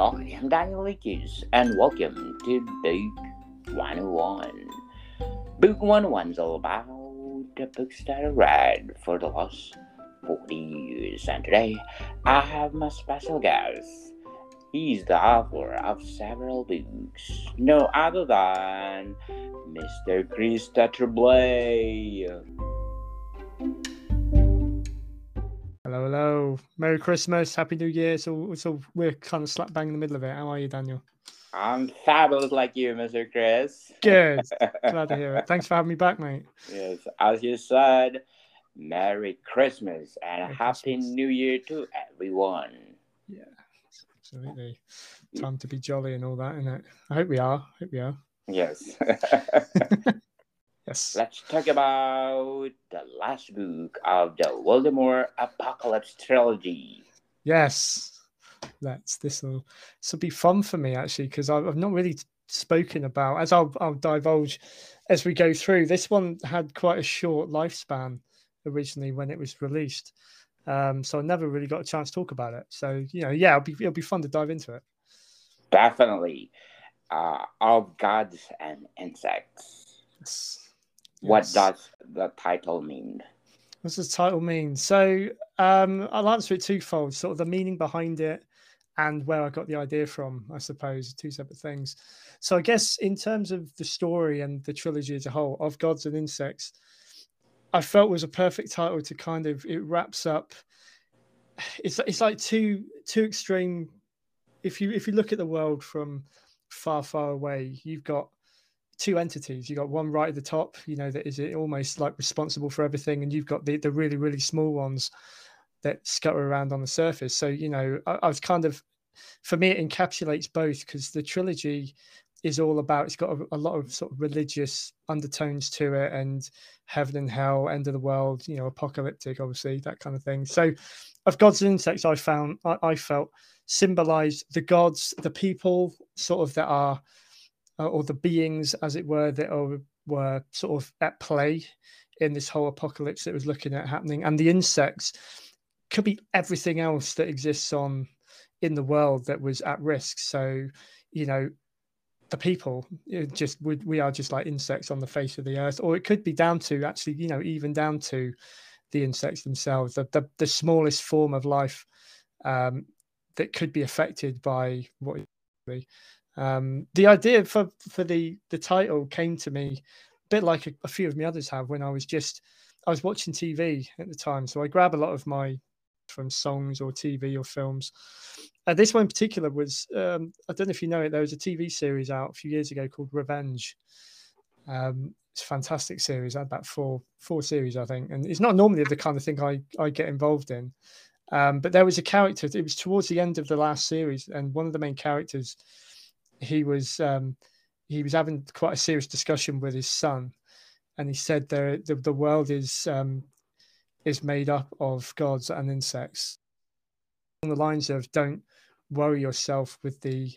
I am Daniel Lakers, and welcome to Book 101. Book 101 is all about the books that I read for the last 40 years, and today I have my special guest. He's the author of several books, no other than Mr. Chris Tetrablay. Hello, hello. Merry Christmas, Happy New Year. So, so we're kind of slap bang in the middle of it. How are you, Daniel? I'm fabulous like you, Mr. Chris. Good. Glad to hear it. Thanks for having me back, mate. Yes, as you said, Merry Christmas and Merry Happy Christmas. New Year to everyone. Yeah, absolutely. Time to be jolly and all that, isn't it? I hope we are. I hope we are. Yes. Yes. Let's talk about the last book of the Wildermore Apocalypse trilogy. Yes. Let's. This will. This will be fun for me actually because I've, I've not really spoken about as I'll I'll divulge as we go through. This one had quite a short lifespan originally when it was released, um, so I never really got a chance to talk about it. So you know, yeah, it'll be it'll be fun to dive into it. Definitely. Uh, of gods and insects. Yes. What Yes. does the title mean? What does the title mean? So um, I'll answer it twofold: sort of the meaning behind it and where I got the idea from. I suppose two separate things. So I guess in terms of the story and the trilogy as a whole of Gods and Insects, I felt was a perfect title to kind of it wraps up. It's it's like two two extreme. If you if you look at the world from far far away, you've got two entities. You've got one right at the top, you know, that is almost like responsible for everything, and you've got the, the really, really small ones that scutter around on the surface. So, you know, I, I was kind of, for me, it encapsulates both because the trilogy is all about, it's got a, a lot of sort of religious undertones to it and heaven and hell, end of the world, you know, apocalyptic, obviously, that kind of thing. So, of Gods and Insects, I found, I, I felt symbolized the gods, the people sort of that are uh, or the beings, as it were, that are, were sort of at play in this whole apocalypse that was looking at happening, and the insects could be everything else that exists on in the world that was at risk. So, you know, the people just we, we are just like insects on the face of the earth, or it could be down to actually, you know, even down to the insects themselves, the the, the smallest form of life um, that could be affected by what. Um, the idea for for the the title came to me a bit like a, a few of my others have when I was just I was watching TV at the time, so I grab a lot of my from songs or TV or films. Uh, this one in particular was um, I don't know if you know it. There was a TV series out a few years ago called Revenge. Um, it's a fantastic series. I had about four four series, I think, and it's not normally the kind of thing I I get involved in. Um, but there was a character. It was towards the end of the last series, and one of the main characters he was um, he was having quite a serious discussion with his son, and he said the, the world is um, is made up of gods and insects. On the lines of don't worry yourself with the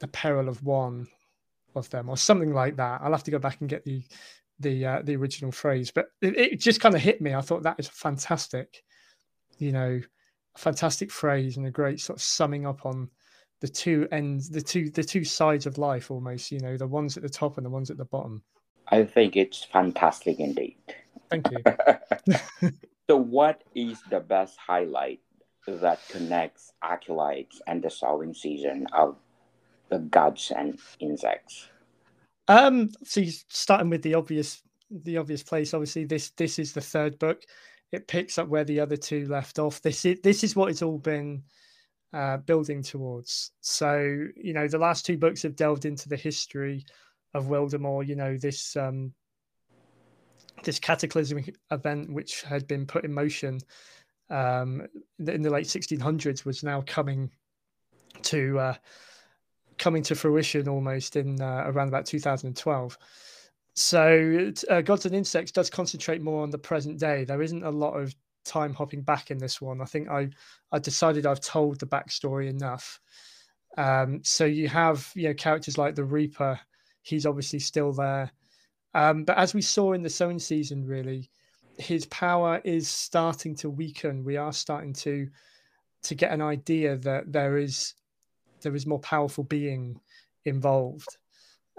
the peril of one of them, or something like that. I'll have to go back and get the the uh, the original phrase, but it, it just kind of hit me. I thought that is fantastic, you know, fantastic phrase and a great sort of summing up on the two ends the two the two sides of life almost you know the ones at the top and the ones at the bottom I think it's fantastic indeed. thank you so, what is the best highlight that connects acolytes and the sowing season of the gods and insects? um so you- starting with the obvious the obvious place obviously this this is the third book it picks up where the other two left off this is this is what it's all been uh, building towards so you know the last two books have delved into the history of Wildermore you know this um this cataclysmic event which had been put in motion um, in the late 1600s was now coming to uh, coming to fruition almost in uh, around about 2012. So, uh, Gods and Insects does concentrate more on the present day. There isn't a lot of time hopping back in this one. I think I I decided I've told the backstory enough. Um, so you have you know characters like the Reaper. He's obviously still there, um, but as we saw in the sowing season, really, his power is starting to weaken. We are starting to to get an idea that there is there is more powerful being involved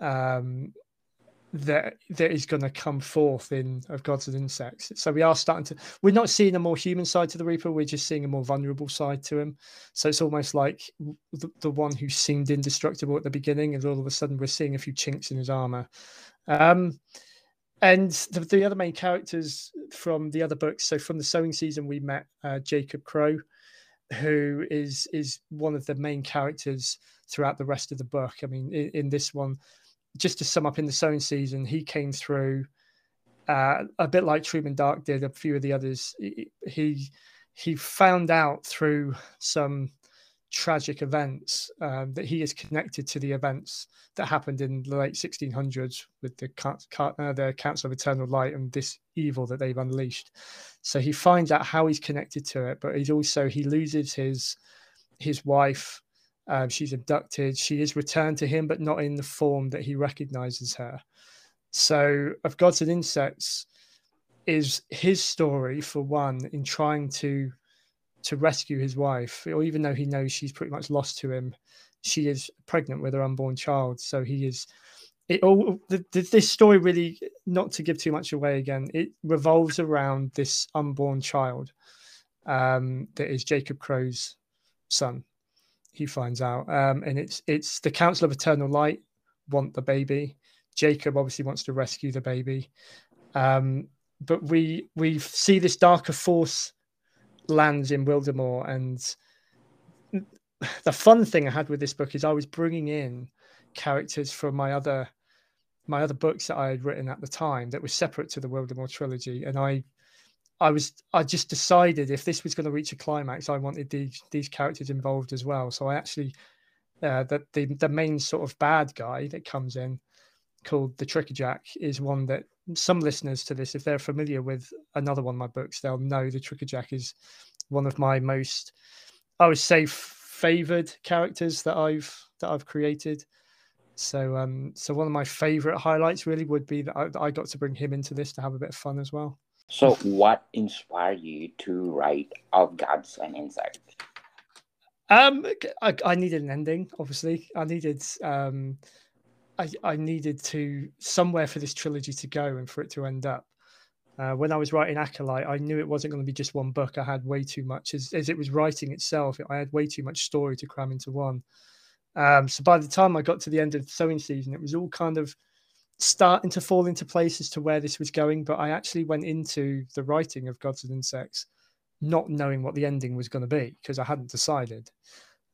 um, that that is going to come forth in of gods and insects. So we are starting to we're not seeing a more human side to the Reaper. We're just seeing a more vulnerable side to him. So it's almost like the, the one who seemed indestructible at the beginning, and all of a sudden we're seeing a few chinks in his armor. Um, and the, the other main characters from the other books. So from the sowing season, we met uh, Jacob Crow, who is is one of the main characters throughout the rest of the book. I mean, in, in this one just to sum up in the sowing season, he came through uh, a bit like Truman Dark did. A few of the others, he he found out through some tragic events um, that he is connected to the events that happened in the late 1600s with the uh, the Council of Eternal Light and this evil that they've unleashed. So he finds out how he's connected to it, but he's also he loses his his wife um, she's abducted. She is returned to him, but not in the form that he recognizes her. So, of Gods and Insects is his story for one in trying to to rescue his wife, or even though he knows she's pretty much lost to him, she is pregnant with her unborn child. So he is. It all the, the, this story really, not to give too much away again, it revolves around this unborn child um, that is Jacob Crow's son he finds out, um, and it's it's the Council of Eternal Light want the baby. Jacob obviously wants to rescue the baby, um, but we we see this darker force lands in Wildermore, and the fun thing I had with this book is I was bringing in characters from my other my other books that I had written at the time that were separate to the Wildermore trilogy, and I I was I just decided if this was going to reach a climax, I wanted these these characters involved as well. So I actually uh, that the the main sort of bad guy that comes in called the Trickerjack is one that some listeners to this, if they're familiar with another one of my books, they'll know the Trickerjack is one of my most I would say favored characters that I've that I've created. So um so one of my favorite highlights really would be that I, that I got to bring him into this to have a bit of fun as well. So, what inspired you to write Of Gods and Insects? Um, I, I needed an ending. Obviously, I needed um, I I needed to somewhere for this trilogy to go and for it to end up. Uh, when I was writing Acolyte, I knew it wasn't going to be just one book. I had way too much as as it was writing itself. I had way too much story to cram into one. Um, so by the time I got to the end of the sowing season, it was all kind of starting to fall into place as to where this was going. But I actually went into the writing of Gods and Insects not knowing what the ending was going to be because I hadn't decided.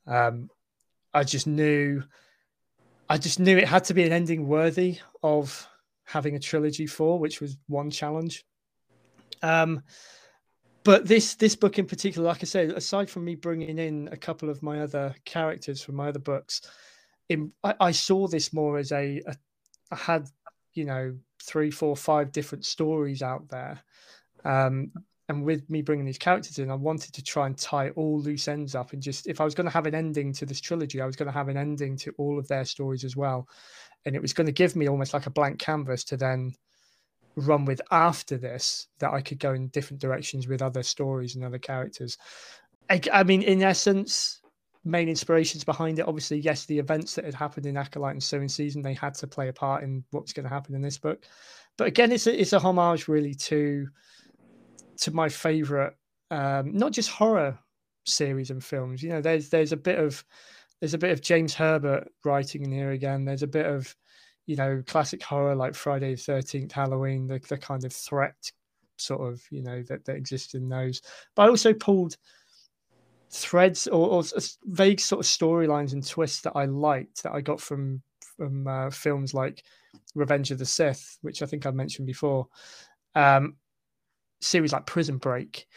Um, I just knew, I just knew it had to be an ending worthy of having a trilogy for, which was one challenge. Um, but this this book in particular, like I said, aside from me bringing in a couple of my other characters from my other books, in, I, I saw this more as a, a I had, you know, three, four, five different stories out there. Um, and with me bringing these characters in, I wanted to try and tie all loose ends up and just, if I was going to have an ending to this trilogy, I was going to have an ending to all of their stories as well. And it was going to give me almost like a blank canvas to then run with after this that I could go in different directions with other stories and other characters. I, I mean, in essence, main inspirations behind it. Obviously, yes, the events that had happened in Acolyte and Sowing Season, they had to play a part in what's going to happen in this book. But again, it's a, it's a homage really to to my favorite, um, not just horror series and films. You know, there's there's a bit of there's a bit of James Herbert writing in here again. There's a bit of you know classic horror like Friday the Thirteenth, Halloween, the the kind of threat sort of you know that that exists in those. But I also pulled threads or, or vague sort of storylines and twists that I liked that I got from from uh, films like Revenge of the Sith, which I think I mentioned before. Um, series like Prison Break.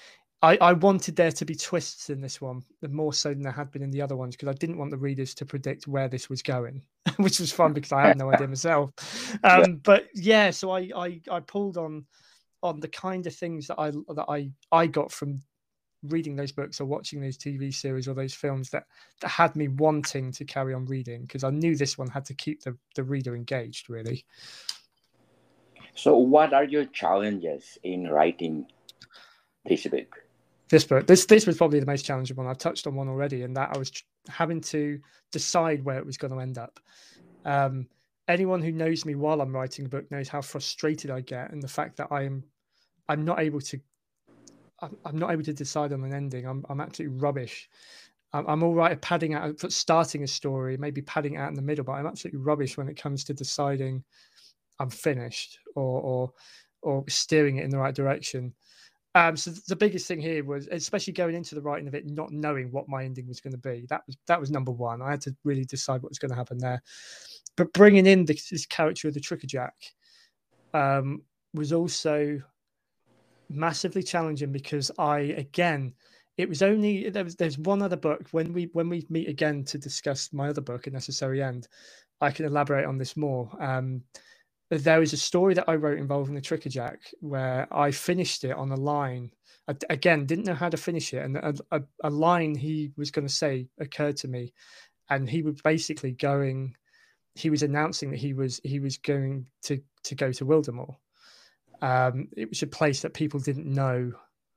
I, I wanted there to be twists in this one, more so than there had been in the other ones, because I didn't want the readers to predict where this was going, which was fun because I had no idea myself. Um, but yeah, so I, I I pulled on on the kind of things that I that I I got from reading those books or watching those TV series or those films that that had me wanting to carry on reading because I knew this one had to keep the, the reader engaged really. So what are your challenges in writing this book? This book, this this was probably the most challenging one. I've touched on one already, and that I was having to decide where it was going to end up. Um, anyone who knows me while I'm writing a book knows how frustrated I get, and the fact that I am, I'm not able to, I'm, not able to decide on an ending. I'm I'm absolutely rubbish. I'm, I'm all right at padding out, starting a story, maybe padding out in the middle, but I'm absolutely rubbish when it comes to deciding I'm finished or or or steering it in the right direction. Um, so the biggest thing here was, especially going into the writing of it, not knowing what my ending was going to be. That was that was number one. I had to really decide what was going to happen there. But bringing in this, this character of the Trickerjack um, was also massively challenging because I again, it was only there was there's one other book when we when we meet again to discuss my other book, A Necessary End. I can elaborate on this more. Um, there was a story that I wrote involving the Trickerjack where I finished it on a line. I, again, didn't know how to finish it, and a, a, a line he was going to say occurred to me, and he was basically going. He was announcing that he was he was going to to go to Wildermore. Um, it was a place that people didn't know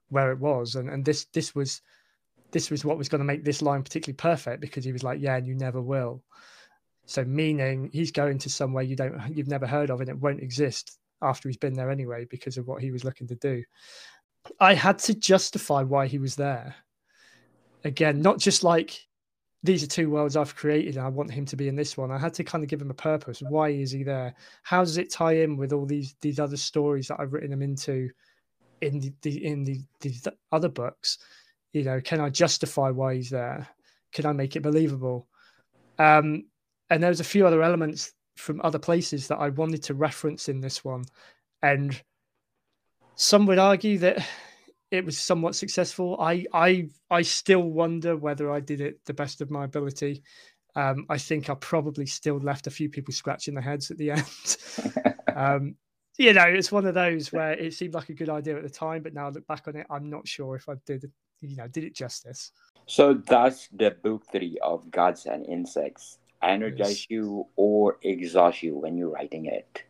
where it was, and and this this was this was what was going to make this line particularly perfect because he was like, "Yeah, and you never will." So meaning he's going to somewhere you don't you've never heard of and it won't exist after he's been there anyway because of what he was looking to do. I had to justify why he was there. Again, not just like these are two worlds I've created I want him to be in this one. I had to kind of give him a purpose. Why is he there? How does it tie in with all these these other stories that I've written him into in the, the in the these other books? You know, can I justify why he's there? Can I make it believable? Um, and there was a few other elements from other places that I wanted to reference in this one, and some would argue that it was somewhat successful. I I I still wonder whether I did it the best of my ability. Um, I think I probably still left a few people scratching their heads at the end. um, you know, it's one of those where it seemed like a good idea at the time, but now I look back on it, I'm not sure if I did, you know, did it justice. So that's the book three of Gods and Insects energize yes. you or exhaust you when you're writing it.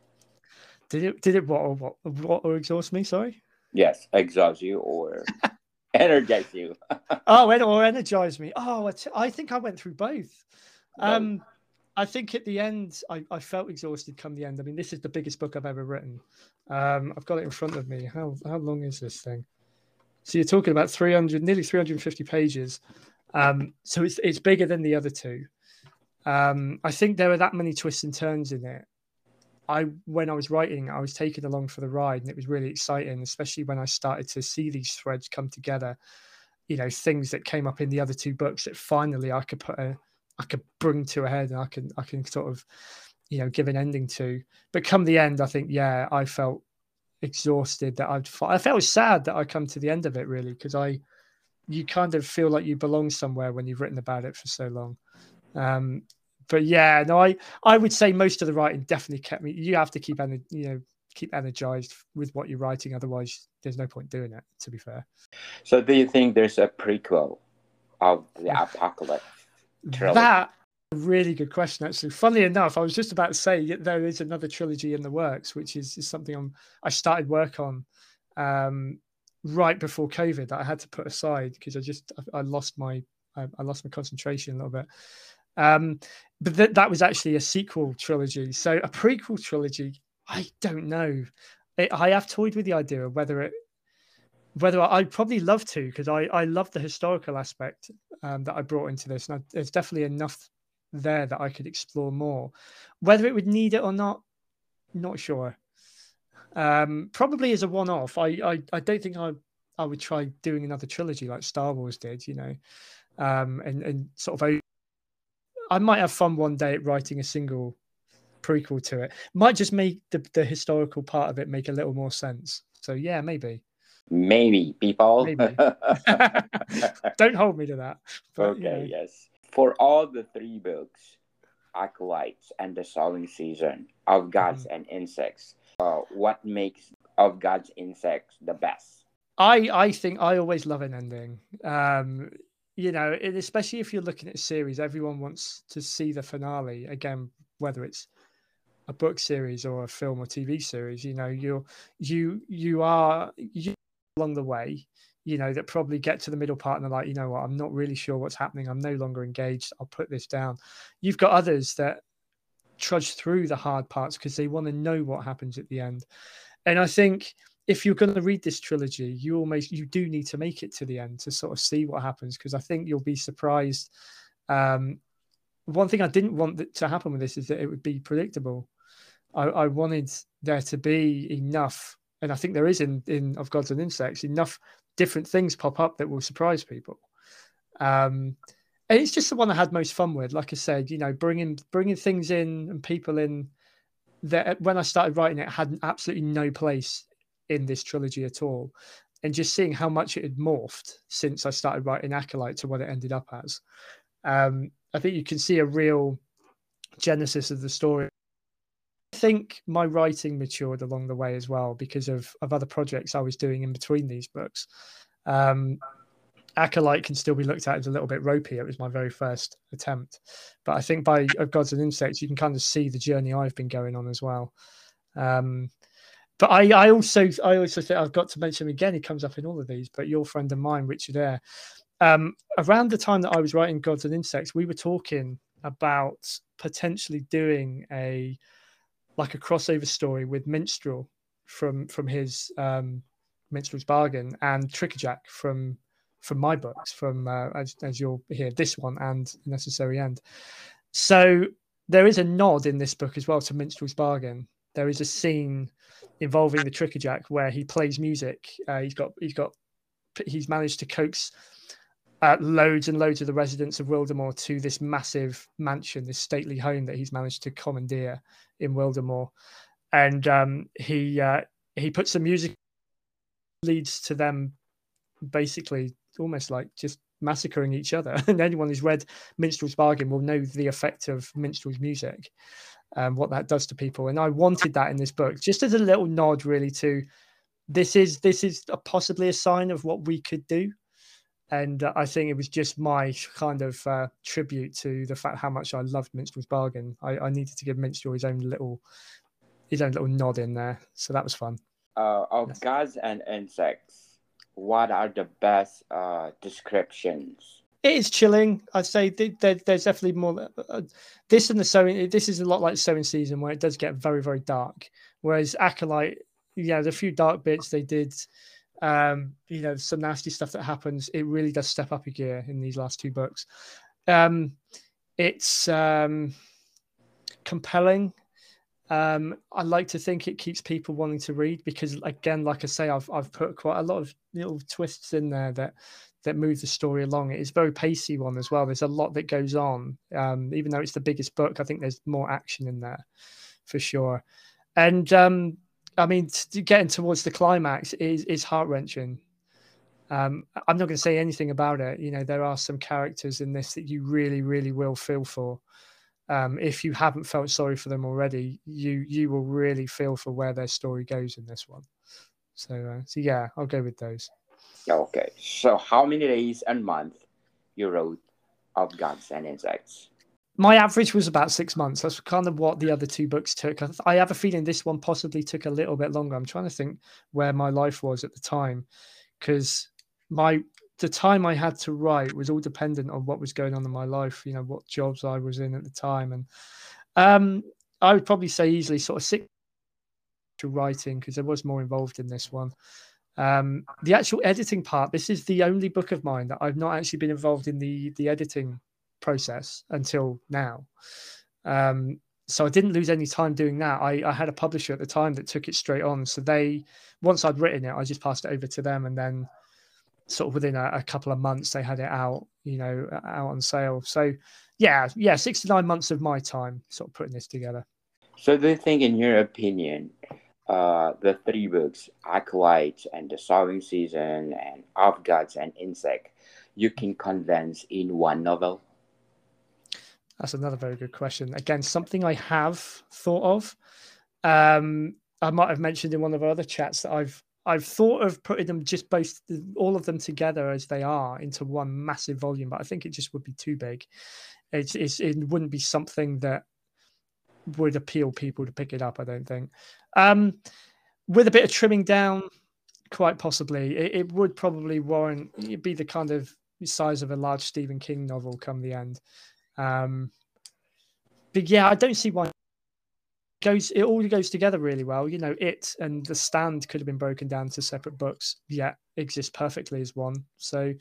Did it? Did it? What? Or what? What? Or exhaust me? Sorry. Yes, exhaust you or energize you. oh, or energize me. Oh, I think I went through both. Um, I think at the end, I, I felt exhausted. Come the end, I mean, this is the biggest book I've ever written. Um, I've got it in front of me. How how long is this thing? So you're talking about 300, nearly 350 pages. Um, so it's it's bigger than the other two. Um, I think there are that many twists and turns in it. I when I was writing, I was taken along for the ride, and it was really exciting, especially when I started to see these threads come together. You know, things that came up in the other two books that finally I could put a, I could bring to a head, and I can I can sort of, you know, give an ending to. But come the end, I think, yeah, I felt exhausted. That I'd I felt sad that I come to the end of it really because I, you kind of feel like you belong somewhere when you've written about it for so long. Um, but yeah, no, I I would say most of the writing definitely kept me. You have to keep you know keep energized with what you're writing, otherwise there's no point doing it. To be fair. So, do you think there's a prequel of the apocalypse? Trilogy? That really good question, actually. Funnily enough, I was just about to say there is another trilogy in the works, which is, is something I'm I started work on um, right before COVID that I had to put aside because I just I, I lost my I, I, lost my concentration a little bit. Um, but th- that was actually a sequel trilogy. So a prequel trilogy, I don't know. It, I have toyed with the idea of whether it, whether I, would probably love to because I I love the historical aspect um, that I brought into this, and I, there's definitely enough there that I could explore more. Whether it would need it or not, not sure. Um, probably as a one-off. I, I I don't think I I would try doing another trilogy like Star Wars did. You know, um, and and sort of I might have fun one day writing a single prequel to it. Might just make the, the historical part of it make a little more sense. So yeah, maybe. Maybe people. Maybe. Don't hold me to that. But, okay. Yeah. Yes. For all the three books, acolytes and the sowing season of gods mm-hmm. and insects, uh, what makes of gods insects the best? I I think I always love an ending. Um, you know, especially if you're looking at a series, everyone wants to see the finale again, whether it's a book series or a film or TV series. You know, you're you you are you along the way. you know, that probably get to the middle part and they're like, you know what, I'm not really sure what's happening. I'm no longer engaged. I'll put this down. You've got others that trudge through the hard parts because they want to know what happens at the end. And I think if you're going to read this trilogy, you almost you do need to make it to the end to sort of see what happens because I think you'll be surprised. Um, one thing I didn't want to happen with this is that it would be predictable. I, I wanted there to be enough, and I think there is in in of Gods and Insects enough different things pop up that will surprise people. Um, and it's just the one I had most fun with. Like I said, you know, bringing bringing things in and people in that when I started writing it had absolutely no place in this trilogy at all, and just seeing how much it had morphed since I started writing Acolyte to what it ended up as. Um, I think you can see a real genesis of the story. I think my writing matured along the way as well because of, of other projects I was doing in between these books. Um, Acolyte can still be looked at as a little bit ropey. It was my very first attempt, but I think by of Gods and Insects, you can kind of see the journey I've been going on as well. Um, but I, I also, I also think I've got to mention again. He comes up in all of these, but your friend of mine, Richard Eyre. Um, around the time that I was writing Gods and Insects, we were talking about potentially doing a like a crossover story with Minstrel from from his um, Minstrel's Bargain and Trickerjack from from my books, from uh, as, as you'll hear this one and Necessary End. So there is a nod in this book as well to Minstrel's Bargain. There is a scene involving the Trickerjack where he plays music. Uh, he's got he's got he's managed to coax uh, loads and loads of the residents of Wildermore to this massive mansion, this stately home that he's managed to commandeer in Wildermore, and um, he uh, he puts some music leads to them basically almost like just massacring each other. and anyone who's read Minstrel's Bargain will know the effect of Minstrel's music, um, what that does to people. And I wanted that in this book, just as a little nod, really, to this is this is a, possibly a sign of what we could do. And uh, I think it was just my kind of uh, tribute to the fact how much I loved Minstrel's Bargain. I, I needed to give Minstrel his own little his own little nod in there, so that was fun. Uh, of yes. gods and insects what are the best uh, descriptions? It is chilling. I'd say there, there's definitely more. Uh, this and the sowing. This is a lot like sowing season, where it does get very, very dark. Whereas acolyte, yeah, there's a few dark bits they did. Um, you know, some nasty stuff that happens. It really does step up a gear in these last two books. Um, it's um, compelling um, I like to think it keeps people wanting to read because, again, like I say, I've I've put quite a lot of little twists in there that that move the story along. It is a very pacey one as well. There's a lot that goes on. Um, even though it's the biggest book, I think there's more action in there for sure. And um, I mean, getting towards the climax is is heart wrenching. Um, I'm not going to say anything about it. You know, there are some characters in this that you really, really will feel for um, if you haven't felt sorry for them already, you you will really feel for where their story goes in this one. So, uh, so yeah, I'll go with those. Okay, so how many days and month you wrote of Gods and Insects? My average was about six months. That's kind of what the other two books took. I have a feeling this one possibly took a little bit longer. I'm trying to think where my life was at the time, because my the time I had to write was all dependent on what was going on in my life, you know, what jobs I was in at the time. And um, I would probably say easily sort of six to writing because I was more involved in this one. Um, the actual editing part, this is the only book of mine that I've not actually been involved in the the editing process until now. Um, so I didn't lose any time doing that. I, I had a publisher at the time that took it straight on. So they, once I'd written it, I just passed it over to them, and then sort of within a, a, couple of months they had it out you know out on sale so yeah yeah 69 months of my time sort of putting this together so you think in your opinion uh, the three books acolyte and the sowing season and of gods and insect you can condense in one novel? That's another very good question. Again something i have thought of. Um, i might have mentioned in one of our other chats that i've I've thought of putting them just both all of them together as they are into one massive volume, but I think it just would be too big. It's, it's it wouldn't be something that would appeal people to pick it up. I don't think. Um, with a bit of trimming down, quite possibly. It, it would probably warrant it'd be the kind of size of a large Stephen King novel come the end. Um, but yeah, I don't see why it goes it all goes together really well. You know, it and the stand could have been broken down to separate books, yet exist perfectly as one. So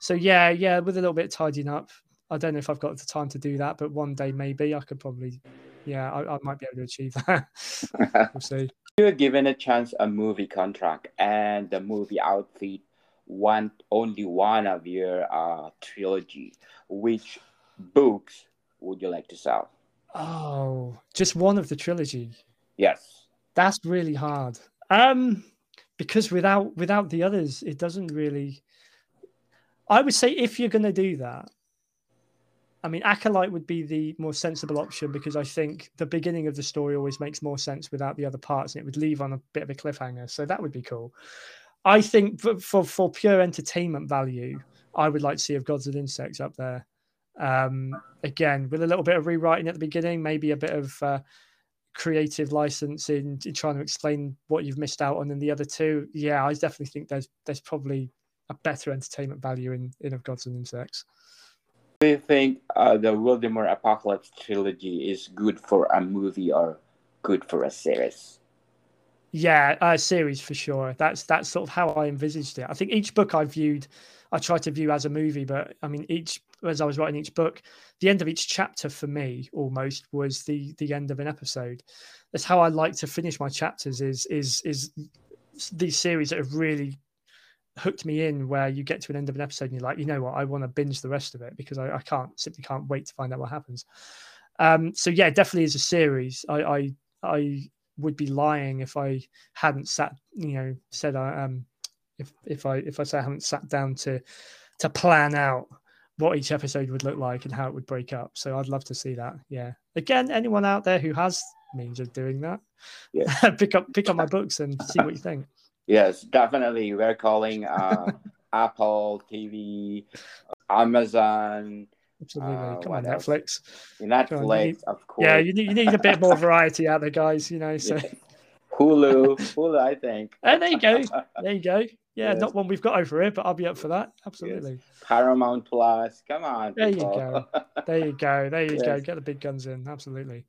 so yeah, yeah, with a little bit of tidying up. I don't know if I've got the time to do that, but one day maybe I could probably yeah, I, I might be able to achieve that. we'll see. You're given a chance a movie contract and the movie outfit want only one of your uh, trilogy. Which books would you like to sell? Oh, just one of the trilogy. Yes. That's really hard. Um, because without without the others, it doesn't really. I would say if you're going to do that, I mean, Acolyte would be the more sensible option because I think the beginning of the story always makes more sense without the other parts, and it would leave on a bit of a cliffhanger. So that would be cool. I think for for, for pure entertainment value, I would like to see of Gods and Insects up there. Um, again, with a little bit of rewriting at the beginning, maybe a bit of uh, creative license in, in, trying to explain what you've missed out on in the other two. Yeah, I definitely think there's there's probably a better entertainment value in in of Gods and Insects. Do you think uh, the Wildermore Apocalypse trilogy is good for a movie or good for a series? Yeah, a series for sure. That's that's sort of how I envisaged it. I think each book I viewed, I tried to view as a movie, but I mean, each as I was writing each book, the end of each chapter for me almost was the the end of an episode. That's how I like to finish my chapters. Is is is these series that have really hooked me in where you get to an end of an episode and you're like, you know what, I want to binge the rest of it because I, I can't simply can't wait to find out what happens. Um, so yeah, definitely as a series, I, I I would be lying if I hadn't sat, you know, said I um if if I if I say I haven't sat down to to plan out what each episode would look like and how it would break up. So I'd love to see that. Yeah. Again, anyone out there who has means of doing that, yeah. pick up pick up my books and see what you think. Yes, definitely. We're calling uh, Apple TV, Amazon, Absolutely. Uh, Come on, else? Netflix. Netflix, need, of course. Yeah, you need, you need a bit more variety out there, guys. You know, so Hulu, Hulu, I think. And there you go. There you go. Yeah, yes. not one we've got over here, but I'll be up for that. Absolutely. Yes. Paramount Plus. Come on. There people. you go. There you go. There you yes. go. Get the big guns in. Absolutely.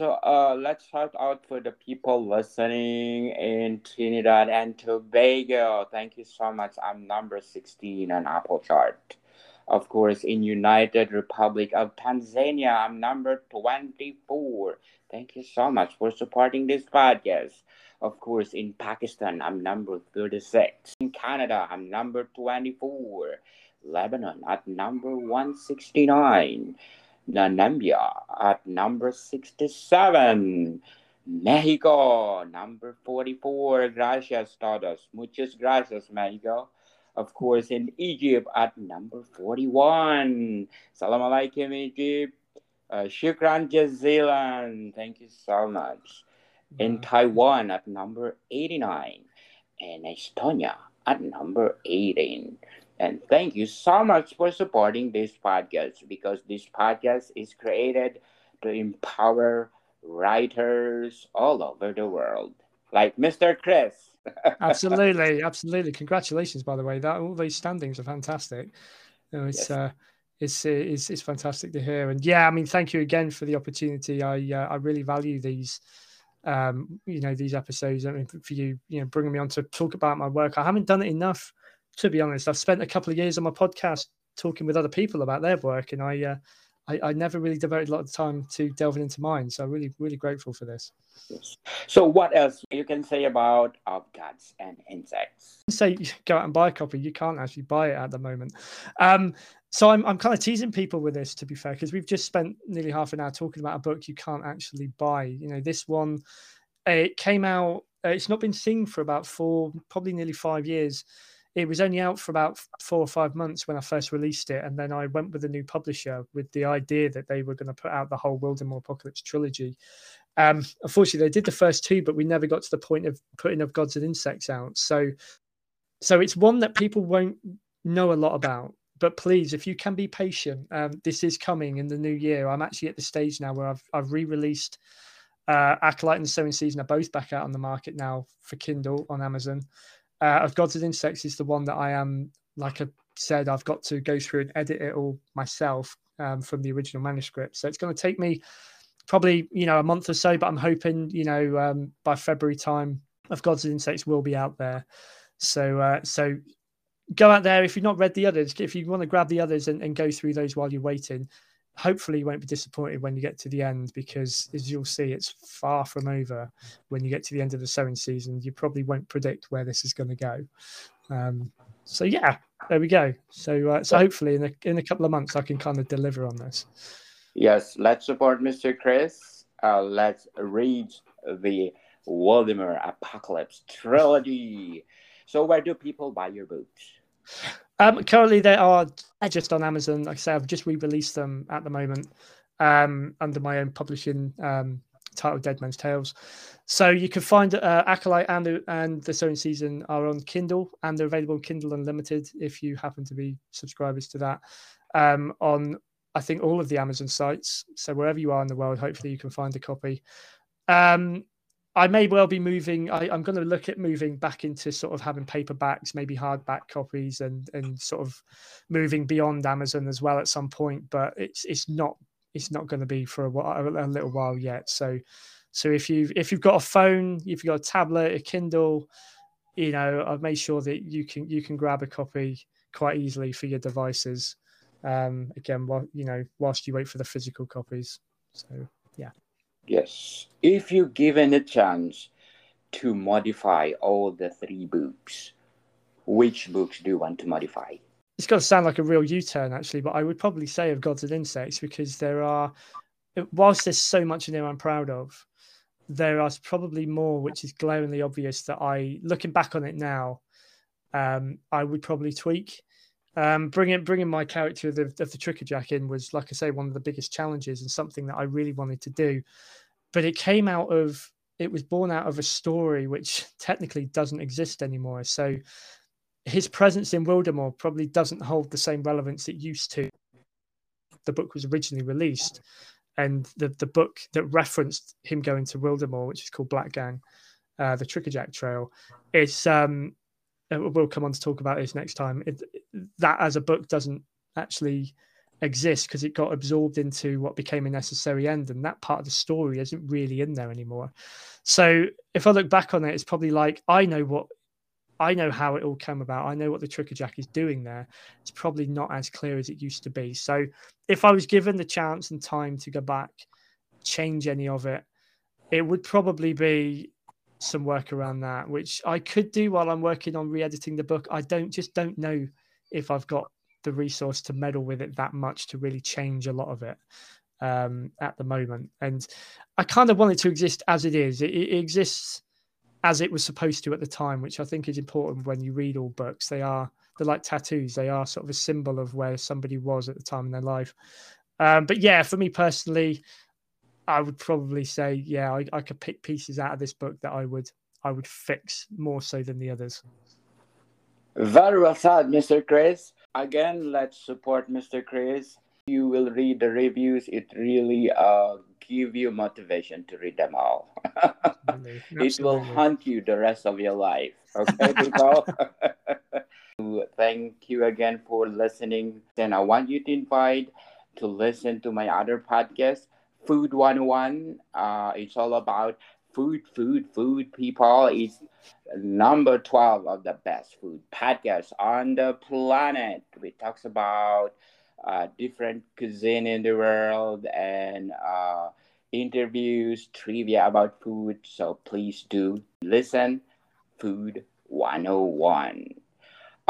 So uh, let's shout out for the people listening in Trinidad and Tobago. Thank you so much. I'm number 16 on Apple chart. Of course, in United Republic of Tanzania, I'm number 24. Thank you so much for supporting this podcast. Of course, in Pakistan, I'm number 36. In Canada, I'm number 24. Lebanon at number 169. Namibia at number 67. Mexico, number 44. Gracias todos. Muchas gracias, Mexico of course, in Egypt at number 41. Salam alaikum, Egypt. Uh, Shukran Jazilan. Thank you so much. In Taiwan at number 89. And Estonia at number 18. And thank you so much for supporting this podcast because this podcast is created to empower writers all over the world, like Mr. Chris absolutely, absolutely. Congratulations, by the way. That all these standings are fantastic. You know, it's yes. uh, it's, it's it's fantastic to hear. And yeah, I mean, thank you again for the opportunity. I uh, I really value these um you know these episodes i mean for you you know bringing me on to talk about my work i haven't done it enough to be honest i've spent a couple of years on my podcast talking with other people about their work and i uh, I, I, never really devoted a lot of time to delving into mine. So I'm really, really grateful for this. Yes. So what else you can say about Of Gods and Insects? Say go out and buy a copy. You can't actually buy it at the moment. Um, so I'm, I'm kind of teasing people with this, to be fair, because we've just spent nearly half an hour talking about a book you can't actually buy. You know, this one, it came out. Uh, it's not been seen for about four, probably nearly five years it was only out for about four or five months when I first released it, and then I went with a new publisher with the idea that they were going to put out the whole Wildermore Apocalypse trilogy. Um, unfortunately, they did the first two, but we never got to the point of putting of Gods and Insects out. So, so it's one that people won't know a lot about. But please, if you can be patient, um, this is coming in the new year. I'm actually at the stage now where I've I've re-released uh, Acolyte and Sowing Season are both back out on the market now for Kindle on Amazon. Uh, of Gods and Insects is the one that I am, like I said, I've got to go through and edit it all myself um, from the original manuscript. So it's going to take me probably, you know, a month or so, but I'm hoping, you know, um, by February time of Gods and Insects will be out there. So, uh, so go out there if you've not read the others. If you want to grab the others and, and go through those while you're waiting, hopefully you won't be disappointed when you get to the end because as you'll see it's far from over. When you get to the end of the sowing season you probably won't predict where this is going to go. Um, so yeah there we go. So uh, so hopefully in a, in a couple of months i can kind of deliver on this. Yes let's support mr chris. Uh, let's read the Wildermore apocalypse trilogy. So where do people buy your books um, currently, they are just on Amazon. Like I say, I've just re-released them at the moment um, under my own publishing um, title, Dead Man's Tales. So you can find uh, Acolyte and the, and the Sowing Season are on Kindle, and they're available on Kindle Unlimited if you happen to be subscribers to that. Um, on I think all of the Amazon sites. So wherever you are in the world, hopefully you can find a copy. Um, I may well be moving. I, am going to look at moving back into sort of having paperbacks, maybe hardback copies, and and sort of moving beyond Amazon as well at some point. But it's it's not it's not going to be for a, while, a little while yet. So so if you if you've got a phone, if you've got a tablet, a Kindle, you know, I've made sure that you can you can grab a copy quite easily for your devices. Um, again, while you know, whilst you wait for the physical copies. So. Yes. If you're given a chance to modify all the three books, which books do you want to modify? It's got to sound like a real U turn, actually, but I would probably say of Gods and Insects because there are, whilst there's so much in there I'm proud of, there are probably more which is glaringly obvious that I, looking back on it now, um, I would probably tweak. Um, bringing bringing my character of the, of the Trickerjack in was, like I say, one of the biggest challenges and something that I really wanted to do. But it came out of it was born out of a story which technically doesn't exist anymore. So his presence in Wildermore probably doesn't hold the same relevance it used to. The book was originally released, and the the book that referenced him going to Wildermore, which is called Black Gang, uh, the Trickerjack Trail, is um, Uh, we'll come on to talk about this next time. It, that as a book doesn't actually exist because it got absorbed into what became a necessary end, and that part of the story isn't really in there anymore. So if I look back on it, it's probably like I know what I know how it all came about. I know what the Trickerjack is doing there. It's probably not as clear as it used to be. So if I was given the chance and time to go back, change any of it, it would probably be some work around that, which I could do while I'm working on re-editing the book. I don't just don't know if I've got the resource to meddle with it that much to really change a lot of it um, at the moment. And I kind of want it to exist as it is. It, it, exists as it was supposed to at the time, which I think is important when you read all books. They are they're like tattoos. They are sort of a symbol of where somebody was at the time in their life. Um, but yeah, for me personally, I would probably say, yeah, I, I could pick pieces out of this book that I would I would fix more so than the others. Very well said, Mr. Chris. Again, let's support Mr. Chris. You will read the reviews. It really uh, give you motivation to read them all. Absolutely. Absolutely. It will haunt you the rest of your life. Okay, people? Thank you again for listening. And I want you to invite to listen to my other podcast, Food 101. Uh, it's all about food, food, food, people. It's number 12 of the best food podcast on the planet. We talks about uh, different cuisine in the world and uh, interviews, trivia about food. So please do listen. Food 101.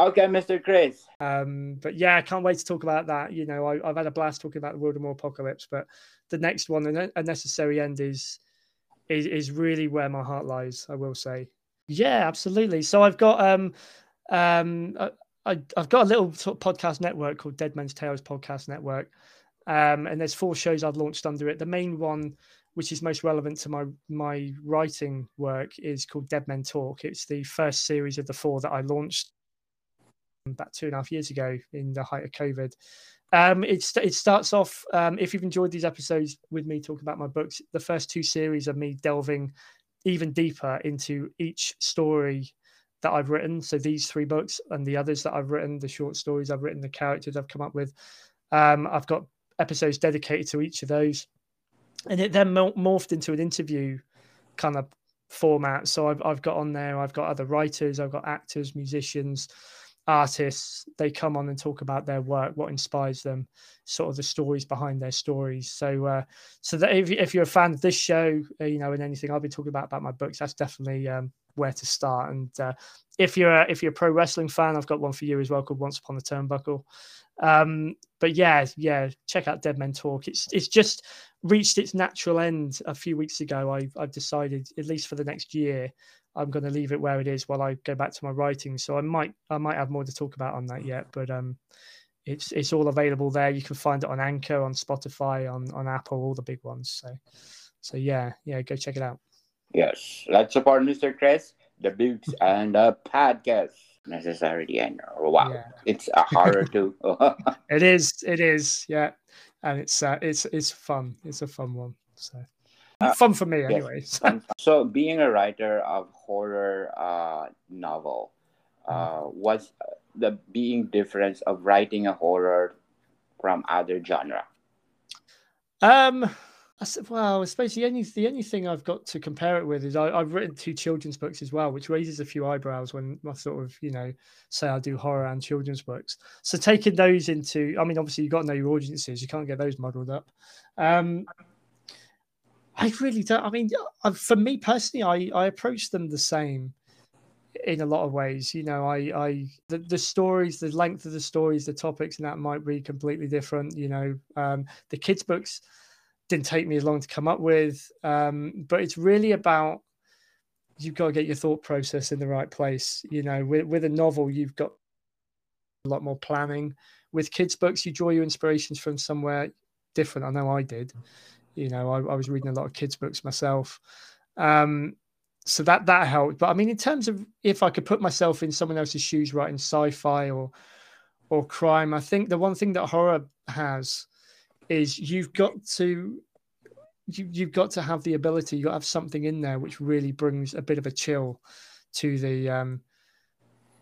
Okay, Mr. Chris. Um, but yeah, I can't wait to talk about that. You know, I, have had a blast talking about the world Wildermore apocalypse, but the next one, a necessary end, is is is really where my heart lies. I will say. Yeah, absolutely. So I've got um um I, have got a little podcast network called Dead Men's Tales Podcast Network, um, and there's four shows I've launched under it. The main one, which is most relevant to my my writing work, is called Dead Men Talk. It's the first series of the four that I launched about two and a half years ago in the height of COVID. Um, it, it starts off, um, if you've enjoyed these episodes with me talking about my books, the first two series of me delving even deeper into each story that I've written. So these three books and the others that I've written, the short stories I've written, the characters I've come up with. Um, I've got episodes dedicated to each of those, and it then morphed into an interview kind of format. So I've I've got on there. I've got other writers. I've got actors, musicians, artists. They come on and talk about their work, what inspires them, sort of the stories behind their stories. So uh, so that if, if you're a fan of this show, uh, you know, and anything I've been talking about about my books, that's definitely um, where to start. And uh, if you're a, if you're a pro wrestling fan, I've got one for you as well called Once Upon the Turnbuckle. Um, but yeah, yeah, check out Dead Men Talk. It's it's just reached its natural end a few weeks ago. I, I've decided, at least for the next year, I'm going to leave it where it is while I go back to my writing. So I might I might have more to talk about on that yet, but um, it's it's all available there. You can find it on Anchor, on Spotify, on on Apple, all the big ones. So so yeah, yeah, go check it out. Yes, let's support Mr. Chris, the books and the podcast necessarily. I know. Wow, yeah. it's a horror too. it is. It is. Yeah, and it's uh, it's it's fun. It's a fun one. So uh, fun for me anyway. Yes. So. being a writer of horror uh, novel, uh, mm. what's the being difference of writing a horror from other genre? Um I said, well, I suppose the only the only thing I've got to compare it with is I, have written two children's books as well, which raises a few eyebrows when I sort of you know say I do horror and children's books. So taking those into, I mean, obviously you've got to know your audiences. You can't get those muddled up. Um, I really don't. I mean, for me personally, I I approach them the same in a lot of ways. You know, I I the, the stories, the length of the stories, the topics, and that might be completely different. You know, um, the kids' books didn't take me as long to come up with. Um, but it's really about you've got to get your thought process in the right place. You know, with, with a novel, you've got a lot more planning. With kids' books, you draw your inspirations from somewhere different. I know I did. You know, I, I was reading a lot of kids' books myself. Um, so that that helped. But I mean, in terms of if I could put myself in someone else's shoes, writing sci-fi or or crime, I think the one thing that horror has is you've got to you, you've got to have the ability you've got to have something in there which really brings a bit of a chill to the um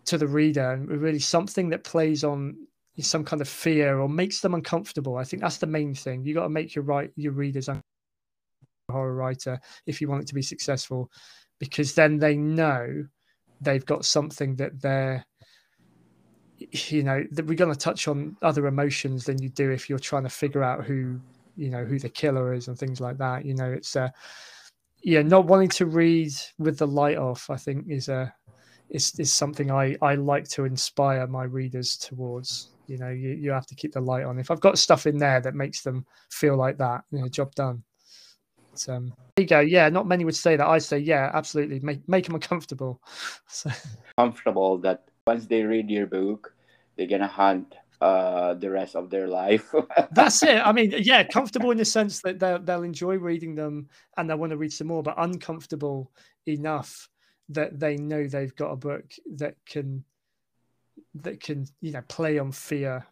to the reader and really something that plays on some kind of fear or makes them uncomfortable. I think that's the main thing. You got to make your right your readers un- horror writer if you want it to be successful because then they know they've got something that they're you know that we're going to touch on other emotions than you do if you're trying to figure out who you know who the killer is and things like that. You know it's uh yeah not wanting to read with the light off i think is a is, is something i i like to inspire my readers towards you know you, you have to keep the light on. If i've got stuff in there that makes them feel like that you know job done. But, um there you go. Yeah not many would say that. I say yeah absolutely. Make make them uncomfortable. So comfortable that once they read your book, they're gonna hunt uh, the rest of their life. That's it. I mean, yeah, comfortable in the sense that they'll, they'll enjoy reading them and they'll want to read some more, but uncomfortable enough that they know they've got a book that can that can you know play on fear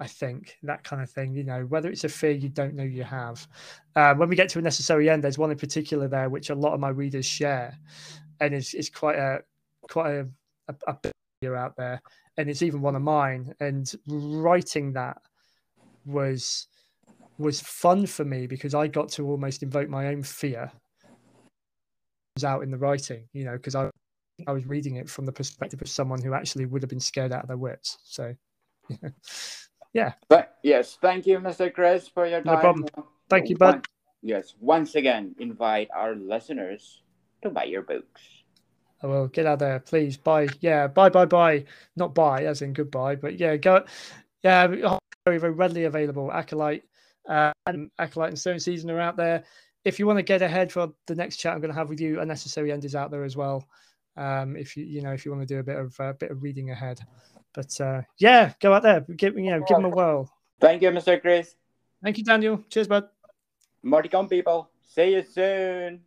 I think that kind of thing, you know, whether it's a fear you don't know you have. Uh, when we get to a necessary end, there's one in particular there which a lot of my readers share, and it's, it's quite a quite a, a, a out there, and it's even one of mine. And writing that was was fun for me because I got to almost invoke my own fear out in the writing, you know, because I I was reading it from the perspective of someone who actually would have been scared out of their wits. So, yeah. But yes, thank you, Mr. Chris, for your time. No problem. Thank you, bud. Yes, once again, invite our listeners to buy your books. I will get out there, please. Bye. Yeah, bye, bye, bye. Not bye, as in goodbye, but yeah, go. Yeah, very, very readily available. Acolyte, uh, and Acolyte and Sowing Season are out there. If you want to get ahead for the next chat I'm going to have with you, Unnecessary End is out there as well. Um, if you you know if you want to do a bit of a uh, bit of reading ahead, but uh, yeah, go out there, give you know give them a whirl. Thank you, Mr. Chris. Thank you, Daniel. Cheers, bud. Marty, come people. See you soon.